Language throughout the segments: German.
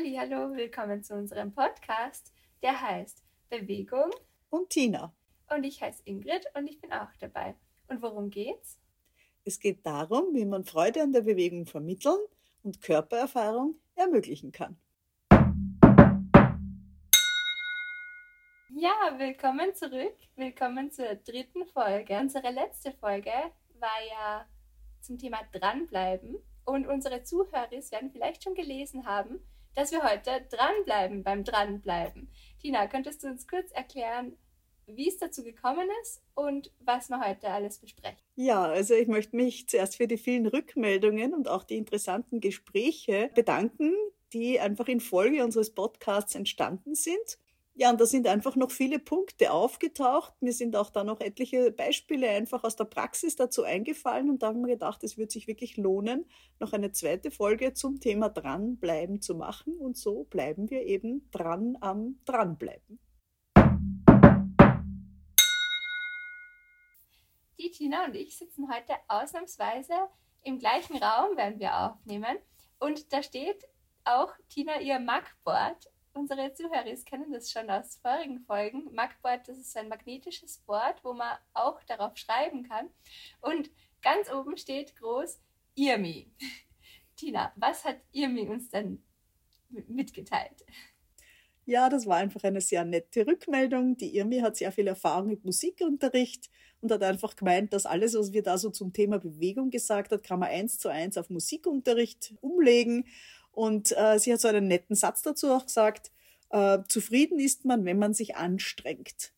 Hallo, willkommen zu unserem Podcast, der heißt Bewegung und Tina. Und ich heiße Ingrid und ich bin auch dabei. Und worum geht's? Es geht darum, wie man Freude an der Bewegung vermitteln und Körpererfahrung ermöglichen kann. Ja, willkommen zurück. Willkommen zur dritten Folge. Unsere letzte Folge war ja zum Thema Dranbleiben. Und unsere Zuhörer werden vielleicht schon gelesen haben, dass wir heute dranbleiben beim Dranbleiben. Tina, könntest du uns kurz erklären, wie es dazu gekommen ist und was wir heute alles besprechen. Ja, also ich möchte mich zuerst für die vielen Rückmeldungen und auch die interessanten Gespräche bedanken, die einfach in Folge unseres Podcasts entstanden sind. Ja, und da sind einfach noch viele Punkte aufgetaucht. Mir sind auch da noch etliche Beispiele einfach aus der Praxis dazu eingefallen und da haben wir gedacht, es wird sich wirklich lohnen, noch eine zweite Folge zum Thema Dranbleiben zu machen und so bleiben wir eben dran am Dranbleiben. Die Tina und ich sitzen heute ausnahmsweise im gleichen Raum, werden wir aufnehmen und da steht auch Tina ihr Magboard unsere Zuhörer kennen das schon aus vorigen Folgen. Magboard, das ist ein magnetisches Board, wo man auch darauf schreiben kann. Und ganz oben steht groß Irmi. Tina, was hat Irmi uns denn mitgeteilt? Ja, das war einfach eine sehr nette Rückmeldung. Die Irmi hat sehr viel Erfahrung mit Musikunterricht und hat einfach gemeint, dass alles, was wir da so zum Thema Bewegung gesagt hat, kann man eins zu eins auf Musikunterricht umlegen. Und äh, sie hat so einen netten Satz dazu auch gesagt, äh, zufrieden ist man, wenn man sich anstrengt.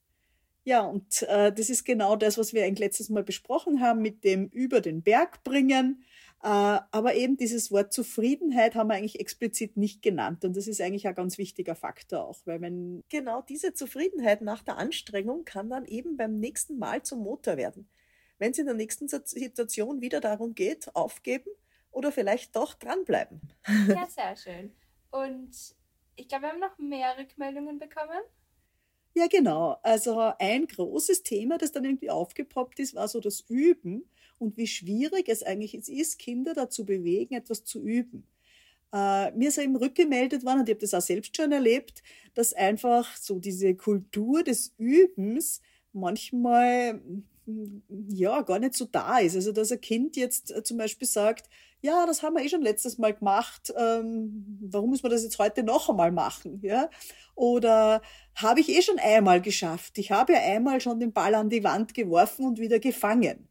Ja, und äh, das ist genau das, was wir eigentlich letztes Mal besprochen haben mit dem über den Berg bringen. Äh, aber eben dieses Wort Zufriedenheit haben wir eigentlich explizit nicht genannt. Und das ist eigentlich ein ganz wichtiger Faktor auch, weil wenn genau diese Zufriedenheit nach der Anstrengung kann dann eben beim nächsten Mal zum Motor werden. Wenn es in der nächsten Situation wieder darum geht, aufgeben, oder vielleicht doch dranbleiben. Ja, sehr schön. Und ich glaube, wir haben noch mehr Rückmeldungen bekommen. Ja, genau. Also ein großes Thema, das dann irgendwie aufgepoppt ist, war so das Üben und wie schwierig es eigentlich ist, Kinder dazu bewegen, etwas zu üben. Äh, mir ist eben rückgemeldet worden, und ich habe das auch selbst schon erlebt, dass einfach so diese Kultur des Übens manchmal ja gar nicht so da ist. Also dass ein Kind jetzt äh, zum Beispiel sagt, ja, das haben wir eh schon letztes Mal gemacht, ähm, warum muss man das jetzt heute noch einmal machen? Ja? Oder habe ich eh schon einmal geschafft? Ich habe ja einmal schon den Ball an die Wand geworfen und wieder gefangen.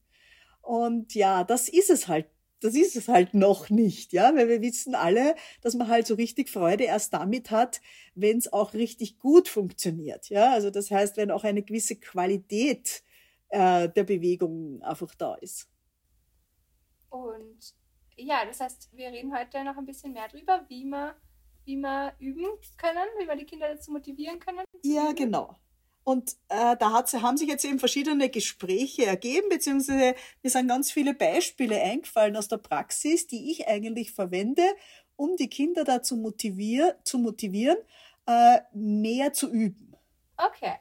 Und ja, das ist es halt. Das ist es halt noch nicht, ja, weil wir wissen alle, dass man halt so richtig Freude erst damit hat, wenn es auch richtig gut funktioniert, ja. Also das heißt, wenn auch eine gewisse Qualität äh, der Bewegung einfach da ist. Und ja, das heißt, wir reden heute noch ein bisschen mehr darüber, wie wir, wie wir üben können, wie wir die Kinder dazu motivieren können. Ja, genau. Und äh, da hat, haben sich jetzt eben verschiedene Gespräche ergeben, beziehungsweise mir sind ganz viele Beispiele eingefallen aus der Praxis, die ich eigentlich verwende, um die Kinder dazu motivier, zu motivieren, äh, mehr zu üben. Okay.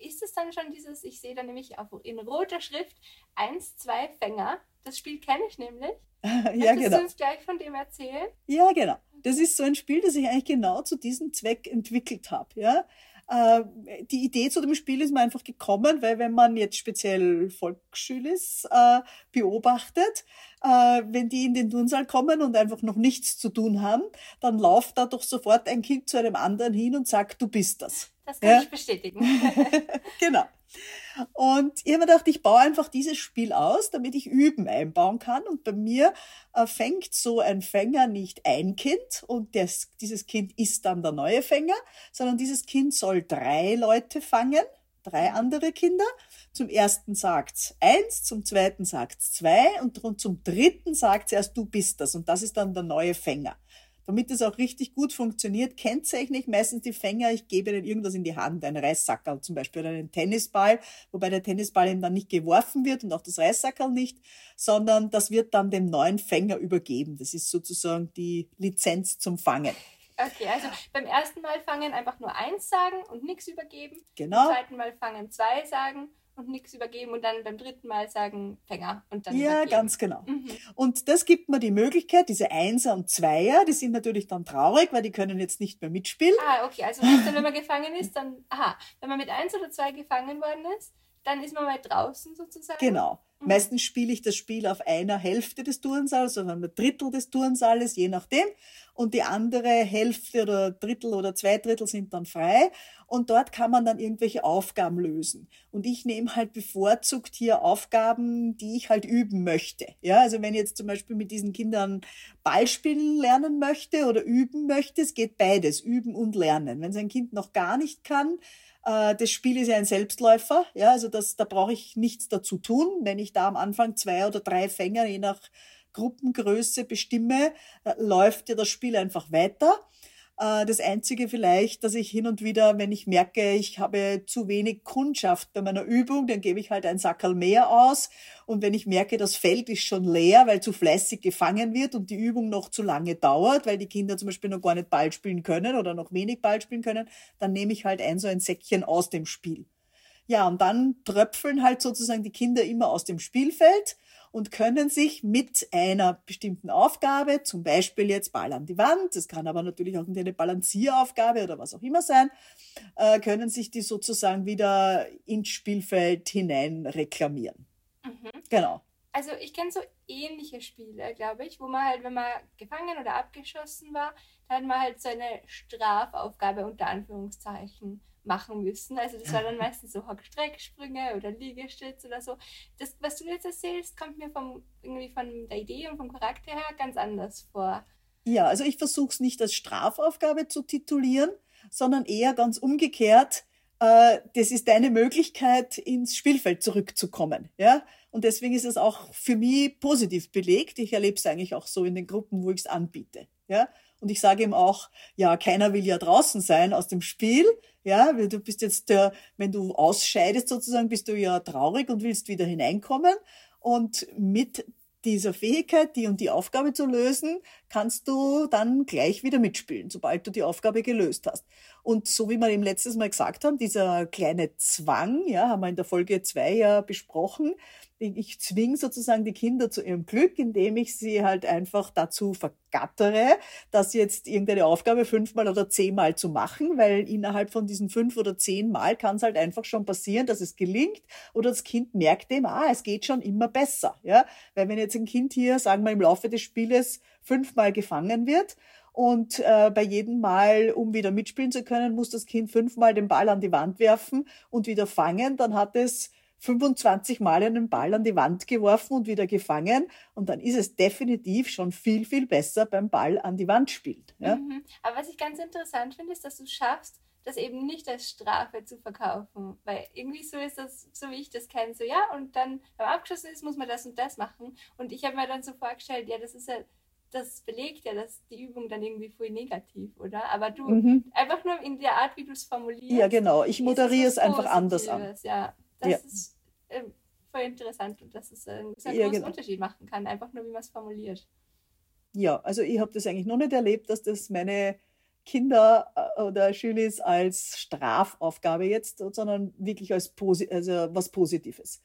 Ist es dann schon dieses, ich sehe da nämlich auch in roter Schrift, eins, zwei Fänger. Das Spiel kenne ich nämlich. ja, genau. du uns gleich von dem erzählen? Ja, genau. Das ist so ein Spiel, das ich eigentlich genau zu diesem Zweck entwickelt habe. Ja? Äh, die Idee zu dem Spiel ist mir einfach gekommen, weil wenn man jetzt speziell Volksschülis äh, beobachtet, äh, wenn die in den Turnsaal kommen und einfach noch nichts zu tun haben, dann läuft da doch sofort ein Kind zu einem anderen hin und sagt, du bist das. Das kann ja? ich bestätigen. genau. Und ich habe mir gedacht, ich baue einfach dieses Spiel aus, damit ich Üben einbauen kann. Und bei mir äh, fängt so ein Fänger nicht ein Kind und das, dieses Kind ist dann der neue Fänger, sondern dieses Kind soll drei Leute fangen, drei andere Kinder. Zum ersten sagt's eins, zum zweiten sagt's zwei und zum dritten sagt erst, du bist das. Und das ist dann der neue Fänger damit es auch richtig gut funktioniert, kennzeichne ich meistens die Fänger. Ich gebe ihnen irgendwas in die Hand, ein Reissackerl zum Beispiel oder einen Tennisball, wobei der Tennisball eben dann nicht geworfen wird und auch das Reissackerl nicht, sondern das wird dann dem neuen Fänger übergeben. Das ist sozusagen die Lizenz zum Fangen. Okay, also beim ersten Mal fangen einfach nur eins sagen und nichts übergeben. Genau. Beim zweiten Mal fangen zwei sagen und nichts übergeben und dann beim dritten Mal sagen Fänger und dann Ja, übergeben. ganz genau. Mhm. Und das gibt mir die Möglichkeit, diese Einser und Zweier, die sind natürlich dann traurig, weil die können jetzt nicht mehr mitspielen. Ah, okay, also dann, wenn man gefangen ist, dann, aha, wenn man mit eins oder zwei gefangen worden ist, dann ist man mal draußen sozusagen. Genau. Mhm. Meistens spiele ich das Spiel auf einer Hälfte des Turnsaals oder einem Drittel des Turnsaales, je nachdem. Und die andere Hälfte oder Drittel oder zwei Drittel sind dann frei. Und dort kann man dann irgendwelche Aufgaben lösen. Und ich nehme halt bevorzugt hier Aufgaben, die ich halt üben möchte. Ja, also wenn ich jetzt zum Beispiel mit diesen Kindern Ball spielen lernen möchte oder üben möchte, es geht beides, üben und lernen. Wenn sein Kind noch gar nicht kann, das Spiel ist ja ein Selbstläufer, ja, also das, da brauche ich nichts dazu tun. Wenn ich da am Anfang zwei oder drei Fänger je nach Gruppengröße bestimme, äh, läuft ja das Spiel einfach weiter. Äh, Das Einzige vielleicht, dass ich hin und wieder, wenn ich merke, ich habe zu wenig Kundschaft bei meiner Übung, dann gebe ich halt ein Sackerl mehr aus. Und wenn ich merke, das Feld ist schon leer, weil zu fleißig gefangen wird und die Übung noch zu lange dauert, weil die Kinder zum Beispiel noch gar nicht Ball spielen können oder noch wenig Ball spielen können, dann nehme ich halt ein so ein Säckchen aus dem Spiel. Ja, und dann tröpfeln halt sozusagen die Kinder immer aus dem Spielfeld und können sich mit einer bestimmten Aufgabe, zum Beispiel jetzt Ball an die Wand, das kann aber natürlich auch eine Balancieraufgabe oder was auch immer sein, äh, können sich die sozusagen wieder ins Spielfeld hinein reklamieren. Mhm. Genau. Also ich kenne so ähnliche Spiele, glaube ich, wo man halt, wenn man gefangen oder abgeschossen war, dann hat man halt so eine Strafaufgabe unter Anführungszeichen machen müssen. Also das war dann meistens so Hockstrecksprünge oder Liegestütz oder so. Das, was du jetzt erzählst, kommt mir vom, irgendwie von der Idee und vom Charakter her ganz anders vor. Ja, also ich versuche es nicht als Strafaufgabe zu titulieren, sondern eher ganz umgekehrt. Äh, das ist deine Möglichkeit, ins Spielfeld zurückzukommen. Ja? Und deswegen ist es auch für mich positiv belegt. Ich erlebe es eigentlich auch so in den Gruppen, wo ich es anbiete. Ja? Und ich sage ihm auch, ja, keiner will ja draußen sein aus dem Spiel. Ja, du bist jetzt der, wenn du ausscheidest sozusagen, bist du ja traurig und willst wieder hineinkommen. Und mit dieser Fähigkeit, die und die Aufgabe zu lösen, kannst du dann gleich wieder mitspielen, sobald du die Aufgabe gelöst hast. Und so wie wir eben letztes Mal gesagt haben, dieser kleine Zwang, ja, haben wir in der Folge zwei ja besprochen. Ich zwinge sozusagen die Kinder zu ihrem Glück, indem ich sie halt einfach dazu vergattere, das jetzt irgendeine Aufgabe fünfmal oder zehnmal zu machen, weil innerhalb von diesen fünf oder zehn Mal kann es halt einfach schon passieren, dass es gelingt oder das Kind merkt dem, ah, es geht schon immer besser, ja. Weil wenn jetzt ein Kind hier, sagen wir, im Laufe des Spieles fünfmal gefangen wird und äh, bei jedem Mal, um wieder mitspielen zu können, muss das Kind fünfmal den Ball an die Wand werfen und wieder fangen, dann hat es 25 Mal einen Ball an die Wand geworfen und wieder gefangen. Und dann ist es definitiv schon viel, viel besser beim Ball an die Wand spielt. Ja? Mhm. Aber was ich ganz interessant finde, ist, dass du schaffst, das eben nicht als Strafe zu verkaufen. Weil irgendwie so ist das, so wie ich das kenne, so ja, und dann, wenn man abgeschossen ist, muss man das und das machen. Und ich habe mir dann so vorgestellt, ja, das ist ja, das belegt ja dass die Übung dann irgendwie voll negativ, oder? Aber du, Mhm. einfach nur in der Art, wie du es formulierst. Ja, genau. Ich moderiere es einfach anders an. Ja, das Ja. ist äh, voll interessant und dass es äh, einen sehr Ja, großen genau. Unterschied machen kann, einfach nur, wie man es formuliert. Ja, also ich habe das eigentlich noch nicht erlebt, dass das meine Kinder äh, oder Schülis als Strafaufgabe jetzt, sondern wirklich als Posi also was Positives.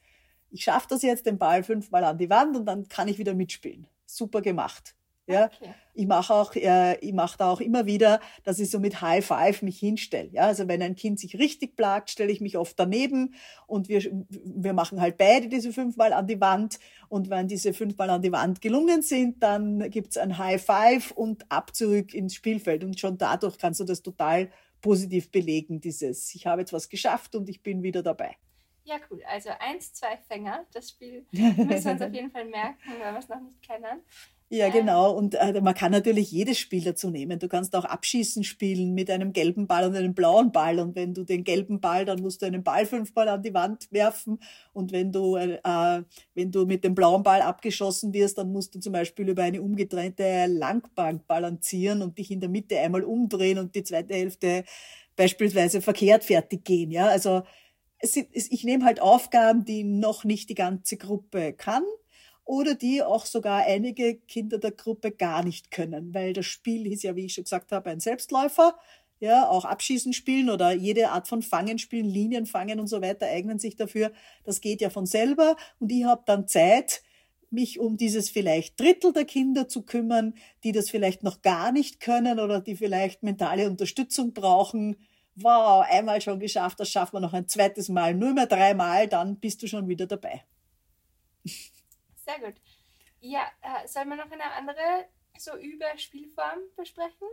Ich schaffe das jetzt, den Ball fünfmal an die Wand und dann kann ich wieder mitspielen. Super gemacht. Ja, Okay. ich mache auch, äh, ich mache da auch immer wieder, dass ich so mit High Five mich hinstelle. Ja, also wenn ein Kind sich richtig plagt, stelle ich mich oft daneben und wir, wir machen halt beide diese fünfmal an die Wand. Und wenn diese fünfmal an die Wand gelungen sind, dann gibt's ein High Five und ab zurück ins Spielfeld. Und schon dadurch kannst du das total positiv belegen, dieses, ich habe jetzt was geschafft und ich bin wieder dabei. Ja, cool. Also eins, zwei Fänger. Das Spiel müssen wir uns auf jeden Fall merken, weil wir es noch nicht kennen. Ja, genau. Und äh, man kann natürlich jedes Spiel dazu nehmen. Du kannst auch Abschießen spielen mit einem gelben Ball und einem blauen Ball. Und wenn du den gelben Ball, dann musst du einen Ball fünfmal an die Wand werfen. Und wenn du, äh, wenn du mit dem blauen Ball abgeschossen wirst, dann musst du zum Beispiel über eine umgedrehte Langbank balancieren und dich in der Mitte einmal umdrehen und die zweite Hälfte beispielsweise verkehrt fertig gehen. Ja, also es, ich nehme halt Aufgaben, die noch nicht die ganze Gruppe kann oder die auch sogar einige Kinder der Gruppe gar nicht können, weil das Spiel ist ja, wie ich schon gesagt habe, ein Selbstläufer. ja, auch Abschießen spielen oder jede Art von Fangen spielen, Linien fangen und so weiter eignen sich dafür. Das geht ja von selber und ich habe dann Zeit, mich um dieses vielleicht Drittel der Kinder zu kümmern, die das vielleicht noch gar nicht können oder die vielleicht mentale Unterstützung brauchen. Wow, einmal schon geschafft, das schaffen wir noch ein zweites Mal, nur mehr dreimal, dann bist du schon wieder dabei. Sehr gut. Ja, äh, sollen wir noch eine andere so Überspielform besprechen?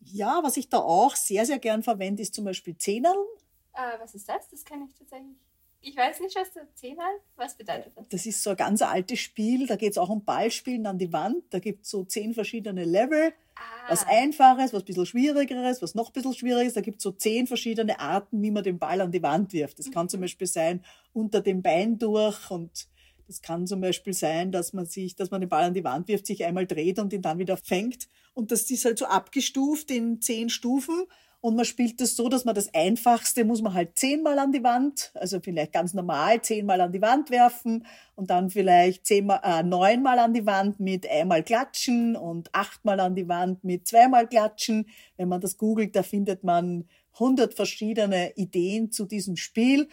Ja, was ich da auch sehr, sehr gern verwende, ist zum Beispiel Zehnerln. Äh, was ist das? Das kann ich tatsächlich. Ich weiß nicht, was der Zehnerl, was bedeutet das? Das ist so ein ganz altes Spiel, da geht es auch um Ballspielen an die Wand. Da gibt es so zehn verschiedene Level. Ah. Was Einfaches, was ein bisschen Schwierigeres, was noch ein bisschen Schwieriges. Da gibt es so zehn verschiedene Arten, wie man den Ball an die Wand wirft. Das mhm. kann zum Beispiel sein, unter dem Bein durch und das kann zum Beispiel sein, dass man sich, dass man den Ball an die Wand wirft, sich einmal dreht und ihn dann wieder fängt. Und das ist halt so abgestuft in zehn Stufen. Und man spielt das so, dass man das Einfachste muss man halt zehnmal an die Wand, also vielleicht ganz normal zehnmal an die Wand werfen und dann vielleicht zehnmal, äh, neunmal an die Wand mit einmal klatschen und achtmal an die Wand mit zweimal klatschen. Wenn man das googelt, da findet man hundert verschiedene Ideen zu diesem Spiel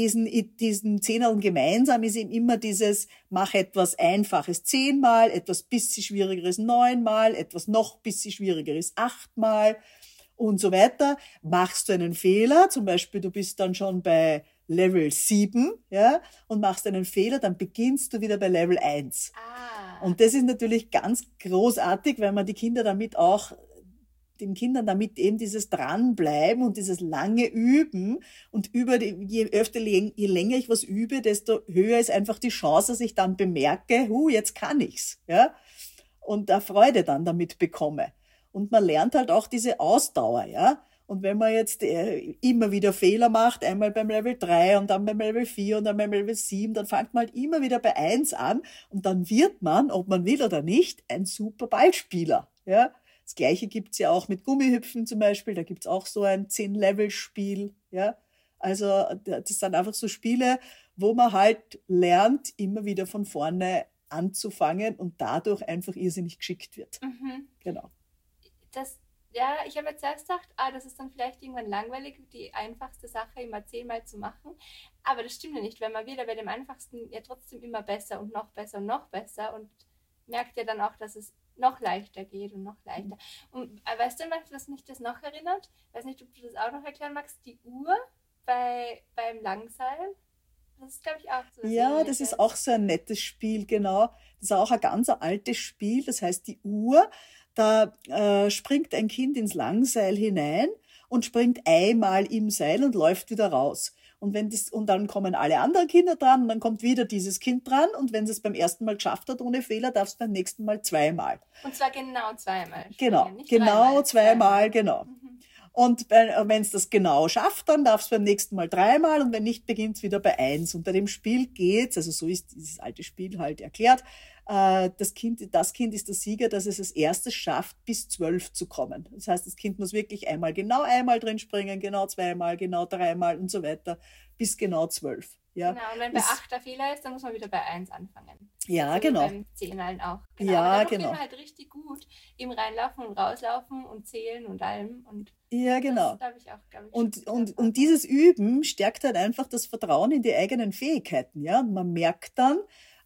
diesen, diesen Zehnerln gemeinsam ist eben immer dieses, mach etwas Einfaches zehnmal, etwas bisschen Schwierigeres neunmal, etwas noch bisschen Schwierigeres achtmal und so weiter. Machst du einen Fehler, zum Beispiel du bist dann schon bei Level 7, ja, und machst einen Fehler, dann beginnst du wieder bei Level 1. Ah. Und das ist natürlich ganz großartig, weil man die Kinder damit auch den Kindern damit eben dieses Dranbleiben und dieses lange Üben und über die, je öfter, je länger ich was übe, desto höher ist einfach die Chance, dass ich dann bemerke, hu, jetzt kann ich's, ja, und da Freude dann damit bekomme. Und man lernt halt auch diese Ausdauer, ja. Und wenn man jetzt äh, immer wieder Fehler macht, einmal beim Level 3 und dann beim Level 4 und dann beim Level 7, dann fängt man halt immer wieder bei 1 an und dann wird man, ob man will oder nicht, ein super Ballspieler. Ja? Das gleiche gibt's ja auch mit Gummihüpfen zum Beispiel, da gibt's auch so ein 10-Level-Spiel. Ja? Also das sind einfach so Spiele, wo man halt lernt, immer wieder von vorne anzufangen und dadurch einfach irrsinnig geschickt wird. Mhm. Genau. Das, ja, ich habe jetzt erst gedacht, ah, das ist dann vielleicht irgendwann langweilig, die einfachste Sache immer zehnmal zu machen. Aber das stimmt ja nicht, weil man wieder bei dem einfachsten ja trotzdem immer besser und noch besser und noch besser und merkt ja dann auch, dass es noch leichter geht und noch leichter. Und äh, weißt du, was mich das noch erinnert? Ich weiß nicht, ob du das auch noch erklären magst. Die Uhr bei, beim Langseil. Das ist, glaube ich, auch so. Ja, das ist auch so ein nettes Spiel, genau. Das ist auch ein ganz altes Spiel. Das heißt, die Uhr, da äh, springt ein Kind ins Langseil hinein und springt einmal im Seil und läuft wieder raus. Und wenn das, und dann kommen alle anderen Kinder dran und dann kommt wieder dieses Kind dran und wenn es beim ersten Mal geschafft hat ohne Fehler, darf es beim nächsten Mal zweimal. Und zwar genau zweimal. Genau, genau zweimal, zweimal, genau. Mhm. Und wenn es das genau schafft, dann darf es beim nächsten Mal dreimal und wenn nicht, beginnt es wieder bei eins. Und bei dem Spiel geht's, also so ist dieses alte Spiel halt erklärt, äh, das Kind, das Kind ist der Sieger, dass es als erstes schafft, bis zwölf zu kommen. Das heißt, das Kind muss wirklich einmal genau einmal drin springen, genau zweimal, genau dreimal und so weiter, bis genau zwölf. Ja. Genau, und wenn bei acht der Fehler ist, dann muss man wieder bei eins anfangen. Ja, also genau. Beim Zehnerln auch. Genau. Ja, genau. halt richtig gut im Reinlaufen und Rauslaufen und Zählen und allem. Und ja, genau. Das, ich, auch, ich, und, und, und dieses Üben stärkt halt einfach das Vertrauen in die eigenen Fähigkeiten. Ja? Und man merkt dann,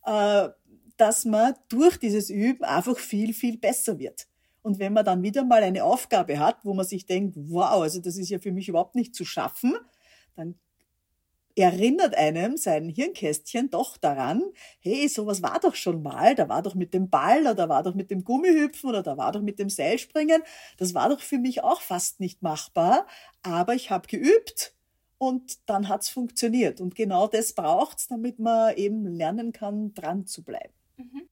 äh, dass man durch dieses Üben einfach viel, viel besser wird. Und wenn man dann wieder mal eine Aufgabe hat, wo man sich denkt, wow, also das ist ja für mich überhaupt nicht zu schaffen, dann erinnert einem sein Hirnkästchen doch daran, hey, sowas war doch schon mal, da war doch mit dem Ball oder da war doch mit dem Gummihüpfen oder da war doch mit dem Seilspringen, das war doch für mich auch fast nicht machbar, aber ich habe geübt und dann hat's funktioniert. Und genau das braucht's, damit man eben lernen kann, dran zu bleiben. Mhm.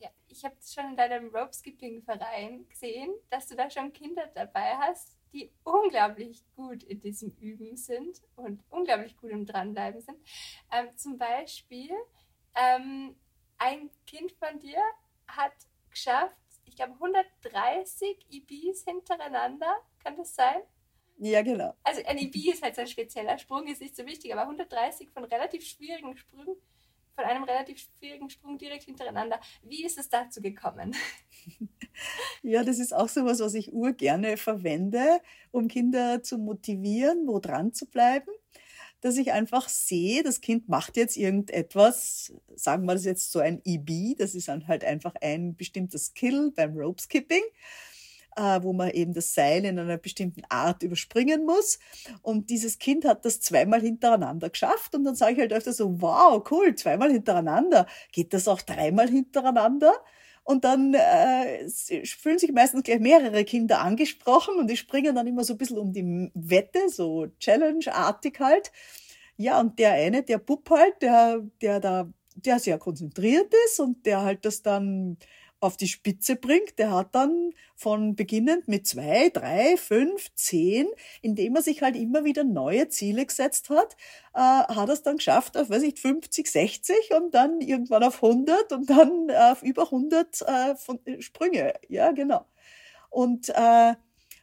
Ja, ich habe schon in deinem Rope Skipping Verein gesehen, dass du da schon Kinder dabei hast, die unglaublich gut in diesem Üben sind und unglaublich gut im Dranbleiben sind. Ähm, zum Beispiel, ähm, ein Kind von dir hat geschafft, ich glaube 130 EBs hintereinander, kann das sein? Ja, genau. Also ein EB ist halt so ein spezieller Sprung, ist nicht so wichtig, aber 130 von relativ schwierigen Sprüngen von einem relativ schwierigen Sprung direkt hintereinander. Wie ist es dazu gekommen? Ja, das ist auch so was, was ich urgerne verwende, um Kinder zu motivieren, wo dran zu bleiben. Dass ich einfach sehe, das Kind macht jetzt irgendetwas, sagen wir das jetzt so ein EB, das ist dann halt einfach ein bestimmter Skill beim Rope Skipping wo man eben das Seil in einer bestimmten Art überspringen muss. Und dieses Kind hat das zweimal hintereinander geschafft. Und dann sage ich halt öfter so, wow, cool, zweimal hintereinander. Geht das auch dreimal hintereinander? Und dann äh, fühlen sich meistens gleich mehrere Kinder angesprochen und die springen dann immer so ein bisschen um die Wette, so Challenge-artig halt. Ja, und der eine, der Bub halt, der, der da, der sehr konzentriert ist und der halt das dann auf die Spitze bringt, der hat dann von beginnend mit zwei, drei, fünf, zehn, indem er sich halt immer wieder neue Ziele gesetzt hat, äh, hat er es dann geschafft auf, weiß ich, 50, 60 und dann irgendwann auf 100 und dann auf über 100 äh, von, äh, Sprünge. Ja, genau. Und äh,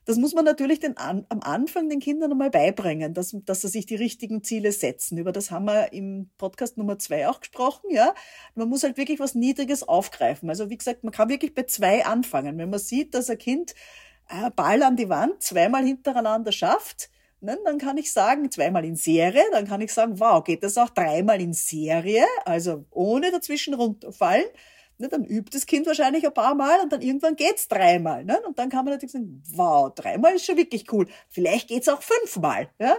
das muss man natürlich den, am Anfang den Kindern einmal beibringen, dass, dass sie sich die richtigen Ziele setzen. Über das haben wir im Podcast Nummer zwei auch gesprochen, ja. Man muss halt wirklich was Niedriges aufgreifen. Also wie gesagt, man kann wirklich bei zwei anfangen. Wenn man sieht, dass ein Kind äh, Ball an die Wand zweimal hintereinander schafft, ne, dann kann ich sagen, zweimal in Serie, dann kann ich sagen, wow, geht das auch dreimal in Serie, also ohne dazwischen runterfallen. Ne, dann übt das Kind wahrscheinlich ein paar Mal und dann irgendwann geht's dreimal. Ne? Und dann kann man natürlich sagen, wow, dreimal ist schon wirklich cool. Vielleicht geht's auch fünfmal. Ja?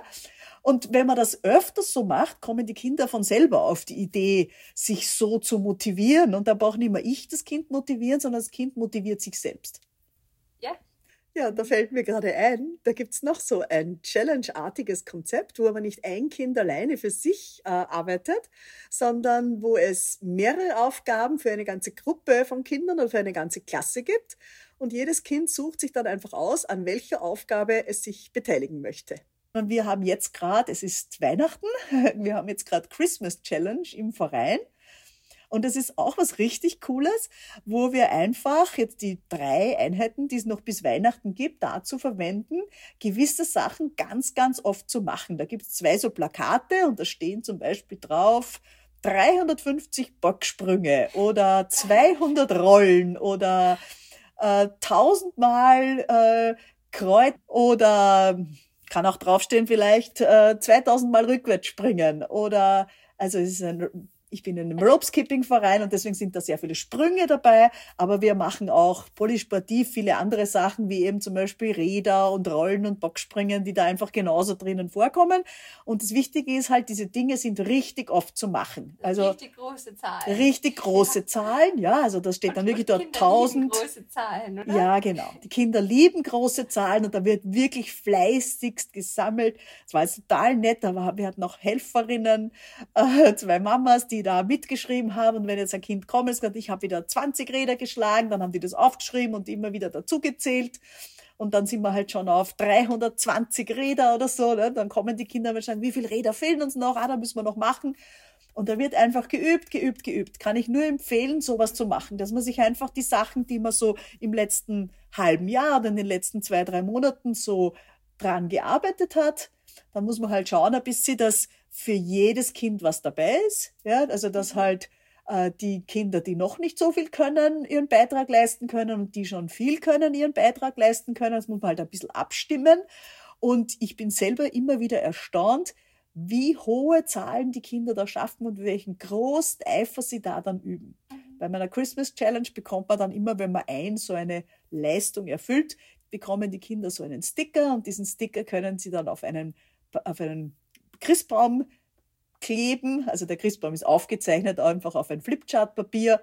Und wenn man das öfters so macht, kommen die Kinder von selber auf die Idee, sich so zu motivieren. Und da braucht nicht mehr ich das Kind motivieren, sondern das Kind motiviert sich selbst. Ja, da fällt mir gerade ein, da gibt's noch so ein Challenge-artiges Konzept, wo aber nicht ein Kind alleine für sich äh, arbeitet, sondern wo es mehrere Aufgaben für eine ganze Gruppe von Kindern oder für eine ganze Klasse gibt. Und jedes Kind sucht sich dann einfach aus, an welcher Aufgabe es sich beteiligen möchte. Und wir haben jetzt gerade, es ist Weihnachten, wir haben jetzt gerade Christmas Challenge im Verein. Und das ist auch was richtig Cooles, wo wir einfach jetzt die drei Einheiten, die es noch bis Weihnachten gibt, dazu verwenden, gewisse Sachen ganz, ganz oft zu machen. Da gibt es zwei so Plakate und da stehen zum Beispiel drauf, 350 Bocksprünge oder 200 Rollen oder äh, 1000 Mal äh, Kreuz oder kann auch draufstehen vielleicht äh, 2000 Mal rückwärts springen oder also es ist ein ich bin in einem Rope-Skipping-Verein und deswegen sind da sehr viele Sprünge dabei, aber wir machen auch polysportiv viele andere Sachen, wie eben zum Beispiel Räder und Rollen und Boxspringen, die da einfach genauso drinnen vorkommen. Und das Wichtige ist halt, diese Dinge sind richtig oft zu machen. Also richtig große Zahlen. Richtig große. Zahlen, ja, also da steht dann wirklich dort tausend. große Zahlen, oder? Ja, genau. Die Kinder lieben große Zahlen und da wird wirklich fleißigst gesammelt. Das war jetzt total nett, aber wir hatten auch Helferinnen, äh, zwei Mamas, die da mitgeschrieben haben. Und wenn jetzt ein Kind kommt und sagt, ich habe wieder 20 Räder geschlagen, dann haben die das aufgeschrieben und immer wieder dazugezählt. Und dann sind wir halt schon auf 320 Räder oder so. Ne? Dann kommen die Kinder sagen, wie viele Räder fehlen uns noch? Ah, da müssen wir noch machen. Und da wird einfach geübt, geübt, geübt. Kann ich nur empfehlen, sowas zu machen, dass man sich einfach die Sachen, die man so im letzten halben Jahr oder in den letzten zwei, drei Monaten so dran gearbeitet hat, dann muss man halt schauen, ein bisschen, dass für jedes Kind was dabei ist. Ja, also dass mhm. halt äh, die Kinder, die noch nicht so viel können, ihren Beitrag leisten können und die schon viel können, ihren Beitrag leisten können. Das muss man halt ein bisschen abstimmen. Und ich bin selber immer wieder erstaunt, wie hohe Zahlen die Kinder da schaffen und welchen großen Eifer sie da dann üben. Mhm. Bei meiner Christmas Challenge bekommt man dann immer, wenn man ein so eine Leistung erfüllt, bekommen die Kinder so einen Sticker und diesen Sticker können sie dann auf einen, auf einen Christbaum kleben. Also der Christbaum ist aufgezeichnet einfach auf ein Flipchartpapier.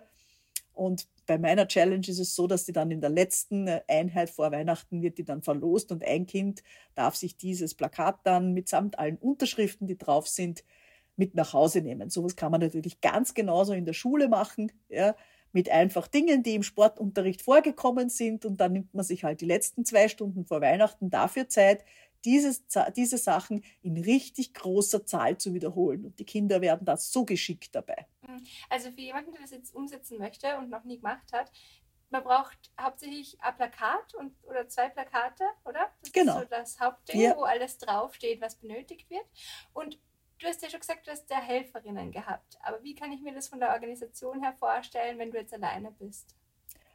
Und bei meiner Challenge ist es so, dass die dann in der letzten Einheit vor Weihnachten wird die dann verlost und ein Kind darf sich dieses Plakat dann mitsamt allen Unterschriften, die drauf sind, mit nach Hause nehmen. Sowas kann man natürlich ganz genauso in der Schule machen, ja, mit einfach Dingen, die im Sportunterricht vorgekommen sind und dann nimmt man sich halt die letzten zwei Stunden vor Weihnachten dafür Zeit, dieses, diese Sachen in richtig großer Zahl zu wiederholen. Und die Kinder werden da so geschickt dabei. Mhm. Also für jemanden, der das jetzt umsetzen möchte und noch nie gemacht hat, man braucht hauptsächlich ein Plakat und, oder zwei Plakate, oder? Das genau. ist so das Hauptding, ja. wo alles draufsteht, was benötigt wird. Und du hast ja schon gesagt, du hast ja Helferinnen gehabt. Aber wie kann ich mir das von der Organisation her vorstellen, wenn du jetzt alleine bist?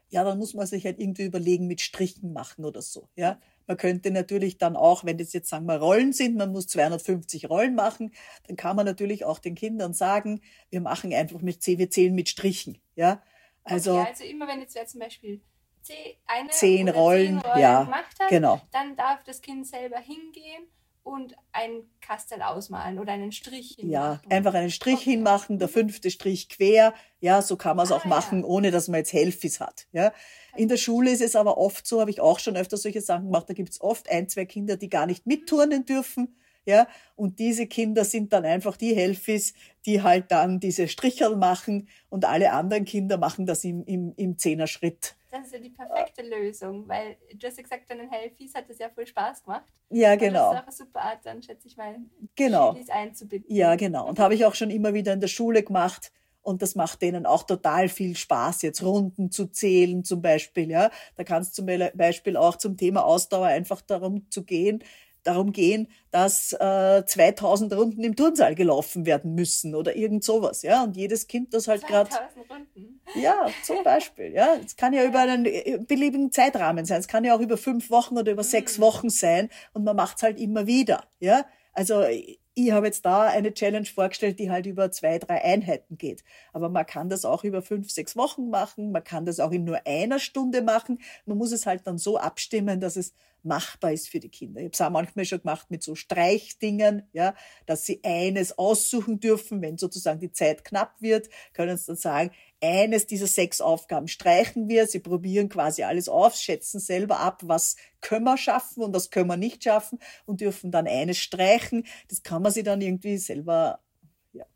Ja, dann muss man sich halt irgendwie überlegen, mit Strichen machen oder so. Ja, man könnte natürlich dann auch, wenn das jetzt sagen wir Rollen sind, man muss 250 Rollen machen, dann kann man natürlich auch den Kindern sagen, wir machen einfach mit C, wir zählen mit Strichen. Ja, also, okay, also immer wenn jetzt wer zum Beispiel eine zehn Rollen, zehn Rollen ja, gemacht hat, genau. dann darf das Kind selber hingehen und ein Kastel ausmalen oder einen Strich hinmachen. Ja, einfach einen Strich okay. hinmachen, der fünfte Strich quer. Ja, so kann man es ah, auch machen, ja. ohne dass man jetzt Helfis hat. Ja. In der Schule ist es aber oft so, habe ich auch schon öfter solche Sachen gemacht, da gibt es oft ein, zwei Kinder, die gar nicht mitturnen dürfen. Ja, und diese Kinder sind dann einfach die Helfis, die halt dann diese Stricherl machen und alle anderen Kinder machen das im, im, im Zehnerschritt. Das ist ja die perfekte Lösung, weil du hast ja gesagt, deinen Helfis hat das ja voll Spaß gemacht. Ja, genau. Und das ist auch eine super Art, dann schätze ich mal, genau. Schilis einzubinden. Ja, genau. Und habe ich auch schon immer wieder in der Schule gemacht. Und das macht denen auch total viel Spaß, jetzt Runden zu zählen zum Beispiel. Ja, da kann es zum Beispiel auch zum Thema Ausdauer einfach darum zu gehen, darum gehen, dass äh, 2000 Runden im Turnsaal gelaufen werden müssen oder irgend sowas, ja. Und jedes Kind das halt gerade. Ja, zum Beispiel, ja. Es kann ja, ja, über einen äh, beliebigen Zeitrahmen sein. Es kann ja auch über fünf Wochen oder über mhm. sechs Wochen sein und man macht es halt immer wieder, ja. Also ich habe jetzt da eine Challenge vorgestellt, die halt über zwei, drei Einheiten geht. Aber man kann das auch über fünf, sechs Wochen machen. Man kann das auch in nur einer Stunde machen. Man muss es halt dann so abstimmen, dass es machbar ist für die Kinder. Ich habe es auch manchmal schon gemacht mit so Streichdingen, ja, dass sie eines aussuchen dürfen, wenn sozusagen die Zeit knapp wird, können sie dann sagen, eines dieser sechs Aufgaben streichen wir. Sie probieren quasi alles auf, schätzen selber ab, was können wir schaffen und was können wir nicht schaffen und dürfen dann eines streichen. Das kann man sich dann irgendwie selber, ja.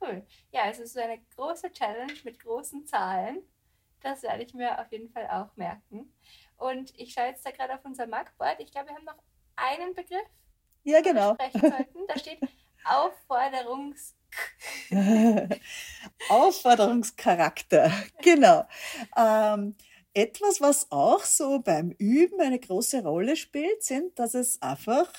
Cool. Ja, also so eine große Challenge mit großen Zahlen. Das werde ich mir auf jeden Fall auch merken. Und ich schaue jetzt da gerade auf unser Markboard. Ich glaube, wir haben noch einen Begriff. Ja, genau. Da steht Aufforderungs. Aufforderungscharakter, genau. Ähm, etwas, was auch so beim Üben eine große Rolle spielt, sind, dass es einfach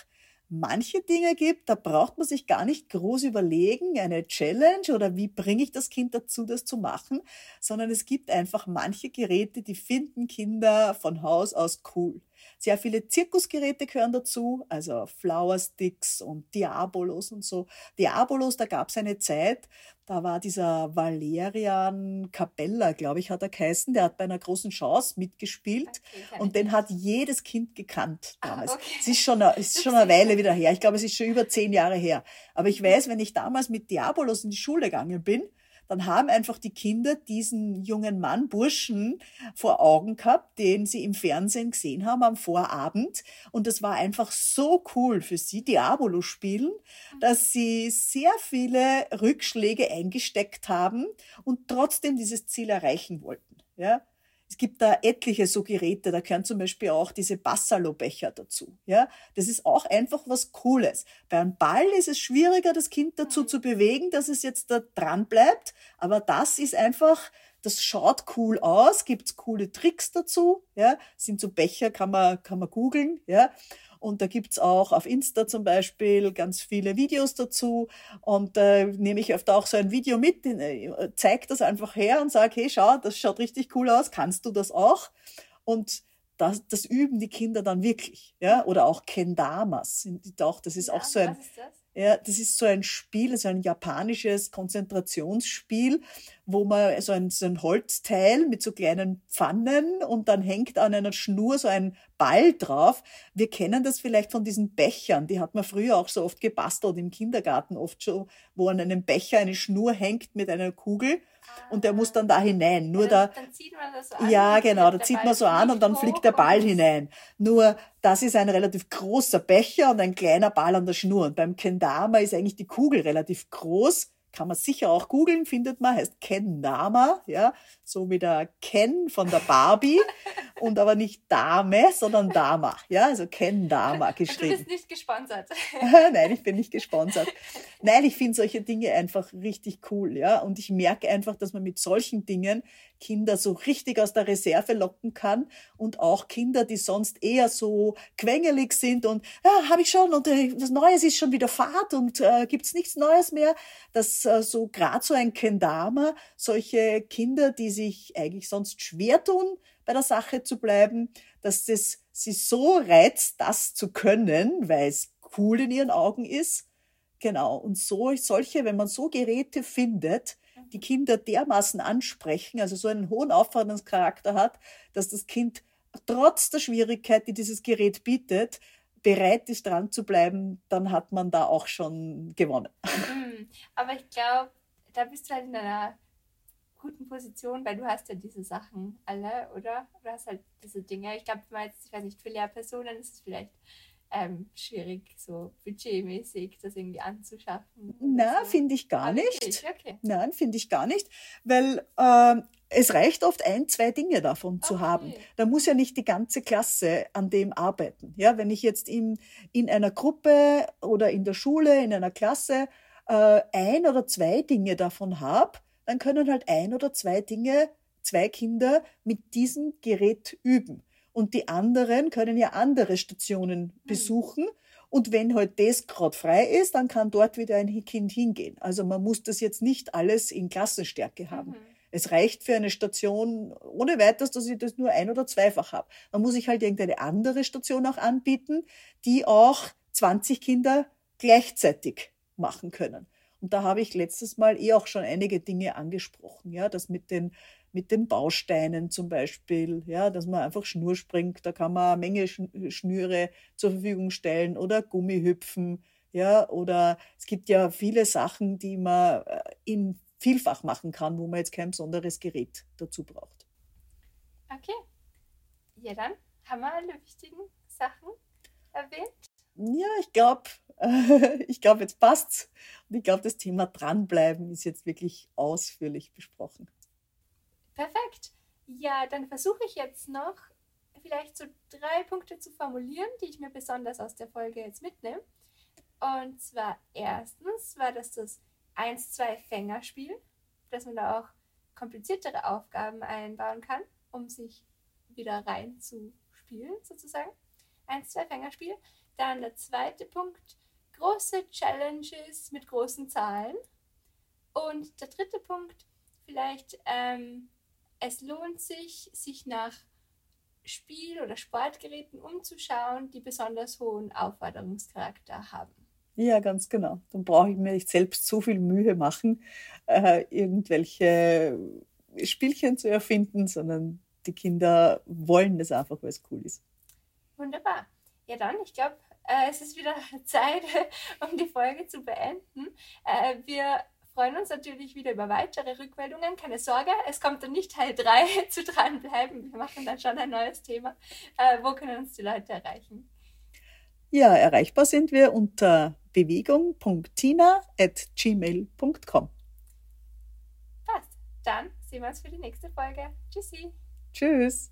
manche Dinge gibt, da braucht man sich gar nicht groß überlegen, eine Challenge oder wie bringe ich das Kind dazu, das zu machen, sondern es gibt einfach manche Geräte, die finden Kinder von Haus aus cool. Sehr viele Zirkusgeräte gehören dazu, also Flower Sticks und Diabolos und so. Diabolos, da gab es eine Zeit, da war dieser Valerian Capella, glaube ich, hat er geheißen, der hat bei einer großen Chance mitgespielt okay, und den hat jedes Kind gekannt ah, damals. Ah, okay. Es ist schon, eine, ist schon eine Weile wieder her. Ich glaube, es ist schon über zehn Jahre her. Aber ich weiß, wenn ich damals mit Diabolos in die Schule gegangen bin, dann haben einfach die Kinder diesen jungen Mann, Burschen, vor Augen gehabt, den sie im Fernsehen gesehen haben am Vorabend. Und das war einfach so cool für sie, Diabolo spielen, dass sie sehr viele Rückschläge eingesteckt haben und trotzdem dieses Ziel erreichen wollten. Ja, es gibt da etliche so Geräte, da gehören zum Beispiel auch diese Bassalo-Becher dazu. Ja, das ist auch einfach was Cooles. Bei einem Ball ist es schwieriger, das Kind dazu mhm. zu bewegen, dass es jetzt da dran bleibt. Aber das ist einfach, das schaut cool aus, gibt's coole Tricks dazu. Ja, sind so Becher, kann man, kann man googeln. Ja, und da gibt's auch auf Insta zum Beispiel ganz viele Videos dazu. Und äh, nehme ich öfter auch so ein Video mit, äh, zeige das einfach her und sage, hey, schau, das schaut richtig cool aus, kannst du das auch? Und das, das üben die Kinder dann wirklich. Ja? Oder auch Kendamas. Das ist ja, auch so ein. Ja, das ist so ein Spiel, so ein japanisches Konzentrationsspiel, wo man so ein, so ein Holzteil mit so kleinen Pfannen und dann hängt an einer Schnur so ein Ball drauf. Wir kennen das vielleicht von diesen Bechern, die hat man früher auch so oft gebastelt im Kindergarten, oft schon, wo an einem Becher eine Schnur hängt mit einer Kugel und der muss dann da hinein. Nur ja, da, dann zieht man das an. Ja, genau, da zieht man so an und dann fliegt der Ball hinein. Nur das ist ein relativ großer Becher und ein kleiner Ball an der Schnur. Und beim Kendama ist eigentlich die Kugel relativ groß kann man sicher auch googeln, findet man, heißt Ken Dama, ja, so wie der Ken von der Barbie und aber nicht Dame, sondern Dama, ja, also Ken Dama geschrieben. Du bist nicht gesponsert. Nein, ich bin nicht gesponsert. Nein, ich finde solche Dinge einfach richtig cool, ja, und ich merke einfach, dass man mit solchen Dingen Kinder so richtig aus der Reserve locken kann und auch Kinder, die sonst eher so quengelig sind und ja, habe ich schon und äh, das Neues ist schon wieder Fahrt und äh, gibt's nichts Neues mehr, dass äh, so gerade so ein Kendama solche Kinder, die sich eigentlich sonst schwer tun, bei der Sache zu bleiben, dass das sie so reizt, das zu können, weil es cool in ihren Augen ist. Genau. Und so, solche, wenn man so Geräte findet, die Kinder dermaßen ansprechen, also so einen hohen Aufforderungscharakter hat, dass das Kind trotz der Schwierigkeit, die dieses Gerät bietet, bereit ist, dran zu bleiben, dann hat man da auch schon gewonnen. Mhm. Aber ich glaube, da bist du halt in einer guten Position, weil du hast ja diese Sachen alle, oder? Du hast halt diese Dinge. Ich glaube, ich weiß nicht, für Lehrpersonen ist es vielleicht ähm, schwierig, so budgetmäßig das irgendwie anzuschaffen? Na, so? finde ich gar Ah, nicht. wirklich? Okay. Nein, finde ich gar nicht, weil ähm, es reicht oft ein, zwei Dinge davon zu Okay. haben. Da muss ja nicht die ganze Klasse an dem arbeiten. Ja, wenn ich jetzt in, in einer Gruppe oder in der Schule, in einer Klasse äh, ein oder zwei Dinge davon habe, dann können halt ein oder zwei Dinge, zwei Kinder mit diesem Gerät üben. Und die anderen können ja andere Stationen besuchen. Und wenn halt das gerade frei ist, dann kann dort wieder ein Kind hingehen. Also man muss das jetzt nicht alles in Klassenstärke haben. Mhm. Es reicht für eine Station ohne weiteres, dass ich das nur ein- oder zweifach habe. Dann muss ich halt irgendeine andere Station auch anbieten, die auch 20 Kinder gleichzeitig machen können. Und da habe ich letztes Mal eh auch schon einige Dinge angesprochen, ja, das mit den mit den Bausteinen zum Beispiel, ja, dass man einfach Schnur springt, da kann man eine Menge Schn- Schnüre zur Verfügung stellen oder Gummihüpfen, ja, oder es gibt ja viele Sachen, die man äh, in vielfach machen kann, wo man jetzt kein besonderes Gerät dazu braucht. Okay. Ja, dann haben wir alle wichtigen Sachen erwähnt. Ja, ich glaube, ich glaube, jetzt passt's. Und ich glaube, das Thema dranbleiben ist jetzt wirklich ausführlich besprochen. Perfekt. Ja, dann versuche ich jetzt noch vielleicht so drei Punkte zu formulieren, die ich mir besonders aus der Folge jetzt mitnehme. Und zwar erstens war das das 1-2-Fängerspiel, dass man da auch kompliziertere Aufgaben einbauen kann, um sich wieder reinzuspielen, sozusagen. 1-2-Fängerspiel. Dann der zweite Punkt, große Challenges mit großen Zahlen. Und der dritte Punkt, vielleicht, ähm, es lohnt sich, sich nach Spiel- oder Sportgeräten umzuschauen, die besonders hohen Aufforderungscharakter haben. Ja, ganz genau. Dann brauche ich mir nicht selbst so viel Mühe machen, äh, irgendwelche Spielchen zu erfinden, sondern die Kinder wollen das einfach, weil es cool ist. Wunderbar. Ja dann, ich glaube, äh, es ist wieder Zeit, um die Folge zu beenden. Äh, wir freuen uns natürlich wieder über weitere Rückmeldungen. Keine Sorge, es kommt dann nicht Teil 3 zu dranbleiben. Wir machen dann schon ein neues Thema. Äh, wo können uns die Leute erreichen? Ja, erreichbar sind wir unter bewegung.tina.gmail.com. Passt. Dann sehen wir uns für die nächste Folge. Tschüssi. Tschüss.